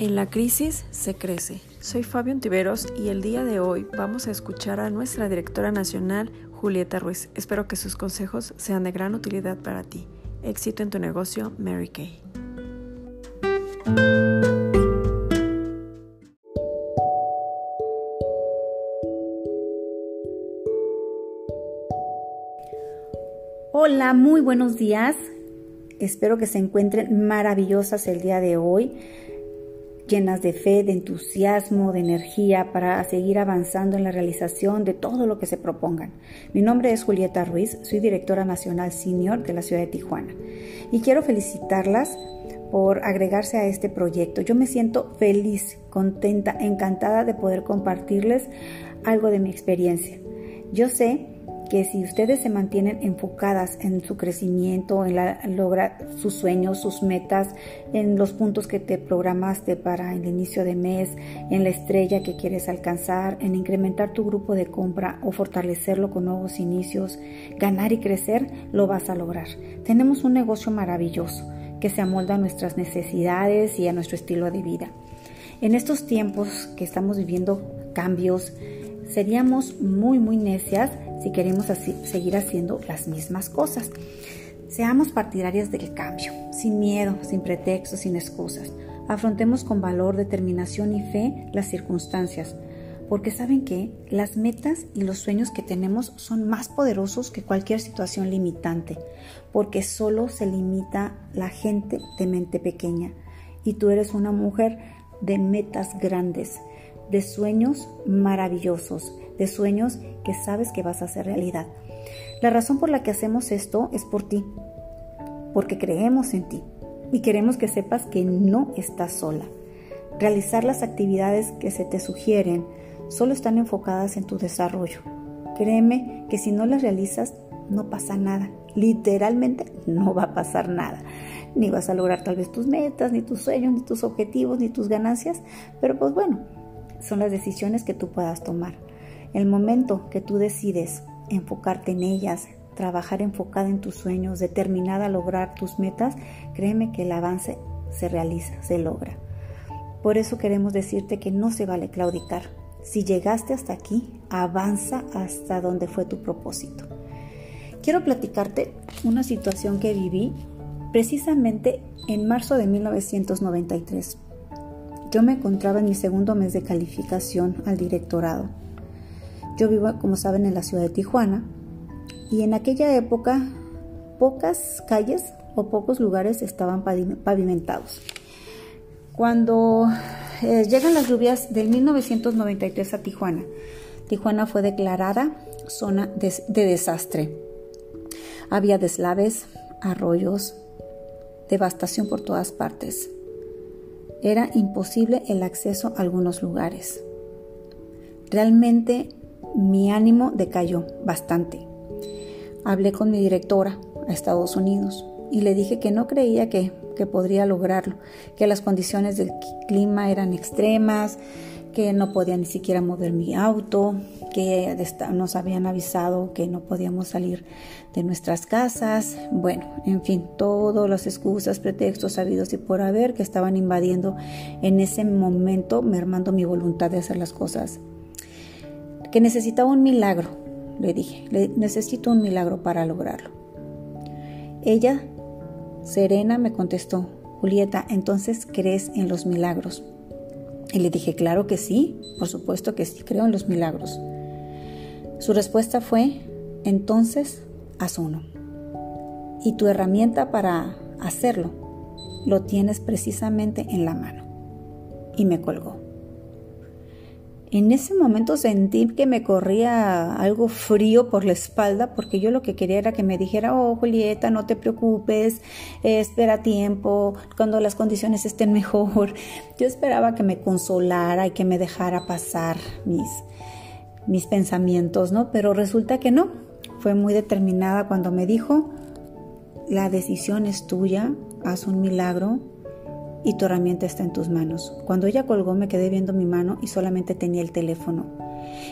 En la crisis se crece. Soy Fabio Tiveros y el día de hoy vamos a escuchar a nuestra directora nacional, Julieta Ruiz. Espero que sus consejos sean de gran utilidad para ti. Éxito en tu negocio, Mary Kay. Hola, muy buenos días. Espero que se encuentren maravillosas el día de hoy llenas de fe, de entusiasmo, de energía para seguir avanzando en la realización de todo lo que se propongan. Mi nombre es Julieta Ruiz, soy directora nacional senior de la ciudad de Tijuana y quiero felicitarlas por agregarse a este proyecto. Yo me siento feliz, contenta, encantada de poder compartirles algo de mi experiencia. Yo sé que si ustedes se mantienen enfocadas en su crecimiento, en la, lograr sus sueños, sus metas, en los puntos que te programaste para el inicio de mes, en la estrella que quieres alcanzar, en incrementar tu grupo de compra o fortalecerlo con nuevos inicios, ganar y crecer, lo vas a lograr. Tenemos un negocio maravilloso que se amolda a nuestras necesidades y a nuestro estilo de vida. En estos tiempos que estamos viviendo cambios, seríamos muy, muy necias si queremos seguir haciendo las mismas cosas. Seamos partidarias del cambio, sin miedo, sin pretextos, sin excusas. Afrontemos con valor, determinación y fe las circunstancias, porque saben que las metas y los sueños que tenemos son más poderosos que cualquier situación limitante, porque solo se limita la gente de mente pequeña y tú eres una mujer de metas grandes, de sueños maravillosos, de sueños que sabes que vas a hacer realidad. La razón por la que hacemos esto es por ti, porque creemos en ti y queremos que sepas que no estás sola. Realizar las actividades que se te sugieren solo están enfocadas en tu desarrollo. Créeme que si no las realizas no pasa nada. Literalmente no va a pasar nada. Ni vas a lograr tal vez tus metas, ni tus sueños, ni tus objetivos, ni tus ganancias. Pero pues bueno, son las decisiones que tú puedas tomar. El momento que tú decides enfocarte en ellas, trabajar enfocada en tus sueños, determinada a lograr tus metas, créeme que el avance se realiza, se logra. Por eso queremos decirte que no se vale claudicar. Si llegaste hasta aquí, avanza hasta donde fue tu propósito. Quiero platicarte una situación que viví precisamente en marzo de 1993. Yo me encontraba en mi segundo mes de calificación al directorado yo vivo, como saben, en la ciudad de Tijuana y en aquella época pocas calles o pocos lugares estaban pavimentados. Cuando eh, llegan las lluvias del 1993 a Tijuana, Tijuana fue declarada zona de, de desastre. Había deslaves, arroyos, devastación por todas partes. Era imposible el acceso a algunos lugares. Realmente mi ánimo decayó bastante. Hablé con mi directora a Estados Unidos y le dije que no creía que, podría lograrlo, que las condiciones del clima eran extremas, que no podía ni siquiera mover mi auto, que nos habían avisado que no podíamos salir de nuestras casas, bueno, en fin, todas las excusas, pretextos sabidos y por haber que estaban invadiendo en ese momento, mermando mi voluntad de hacer las cosas que necesitaba un milagro, le dije, necesito un milagro para lograrlo. Ella, serena, me contestó, Julieta, entonces crees en los milagros. Y le dije, claro que sí, por supuesto que sí, creo en los milagros. Su respuesta fue, entonces, haz uno. Y tu herramienta para hacerlo lo tienes precisamente en la mano. Y me colgó. En ese momento sentí que me corría algo frío por la espalda porque yo lo que quería era que me dijera, oh Julieta, no te preocupes, espera tiempo, cuando las condiciones estén mejor. Yo esperaba que me consolara y que me dejara pasar mis, mis pensamientos, ¿no? Pero resulta que no. Fue muy determinada cuando me dijo, la decisión es tuya, haz un milagro, y tu herramienta está en tus manos. Cuando ella colgó me quedé viendo mi mano y solamente tenía el teléfono.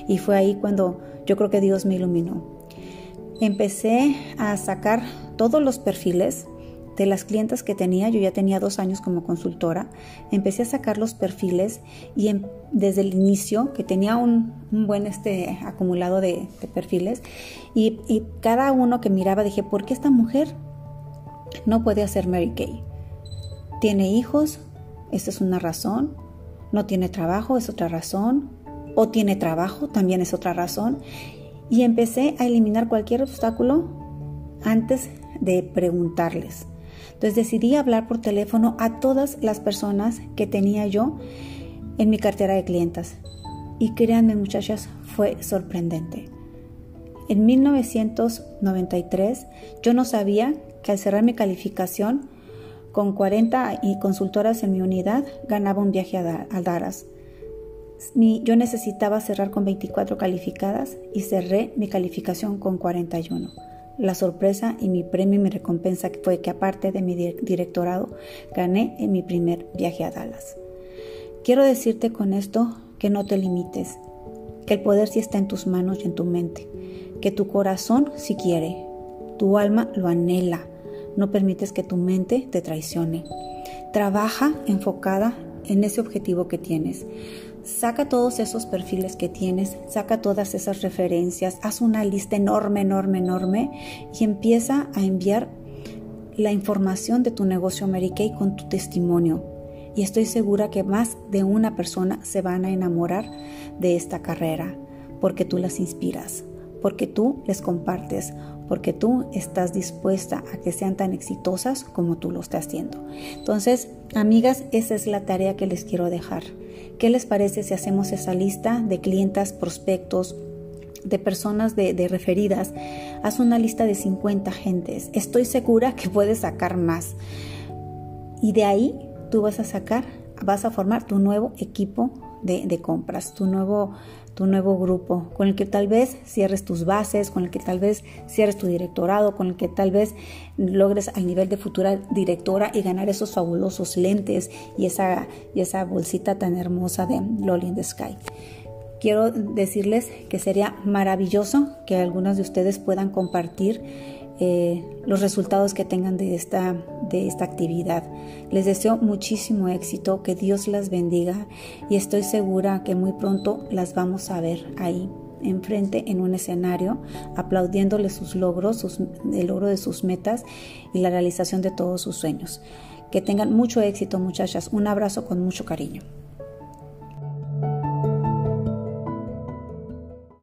Y fue ahí cuando yo creo que Dios me iluminó. Empecé a sacar todos los perfiles de las clientas que tenía, yo ya tenía dos años como consultora, empecé a sacar los perfiles y em, desde el inicio, que tenía un, buen este, acumulado de, perfiles, y, y, cada uno que miraba dije, ¿por qué esta mujer no puede hacer Mary Kay? ¿Tiene hijos? Esa es una razón. ¿No tiene trabajo? Es otra razón. ¿O tiene trabajo? También es otra razón. Y empecé a eliminar cualquier obstáculo antes de preguntarles. Entonces decidí hablar por teléfono a todas las personas que tenía yo en mi cartera de clientas. Y créanme muchachas, fue sorprendente. En 1993 yo no sabía que al cerrar mi calificación con 40 y consultoras en mi unidad ganaba un viaje a, Dallas. yo necesitaba cerrar con 24 calificadas y cerré mi calificación con 41. La sorpresa y mi premio y mi recompensa fue que aparte de mi directorado, gané en mi primer viaje a Dallas. Quiero decirte con esto que no te limites, que el poder sí está en tus manos y en tu mente, que tu corazón sí quiere, tu alma lo anhela, no permites que tu mente te traicione. Trabaja enfocada en ese objetivo que tienes. Saca todos esos perfiles que tienes, saca todas esas referencias, haz una lista enorme, enorme, enorme y empieza a enviar la información de tu negocio Mary con tu testimonio. Y estoy segura que más de una persona se van a enamorar de esta carrera porque tú las inspiras, porque tú les compartes, porque tú estás dispuesta a que sean tan exitosas como tú lo estás haciendo. Entonces, amigas, esa es la tarea que les quiero dejar. ¿Qué les parece si hacemos esa lista de clientas, prospectos, de personas de, referidas? Haz una lista de 50 gentes. Estoy segura que puedes sacar más. Y de ahí tú vas a sacar, vas a formar tu nuevo equipo de, compras, tu nuevo tu nuevo grupo, con el que tal vez cierres tus bases, con el que tal vez cierres tu directorado, con el que tal vez logres al nivel de futura directora y ganar esos fabulosos lentes y esa, y esa bolsita tan hermosa de Lolly in the Sky. Quiero decirles que sería maravilloso que algunos de ustedes puedan compartir eh, los resultados que tengan de esta, de esta actividad. Les deseo muchísimo éxito, que Dios las bendiga y estoy segura que muy pronto las vamos a ver ahí enfrente en un escenario, aplaudiéndole sus logros, el logro de sus metas y la realización de todos sus sueños. Que tengan mucho éxito muchachas. Un abrazo con mucho cariño.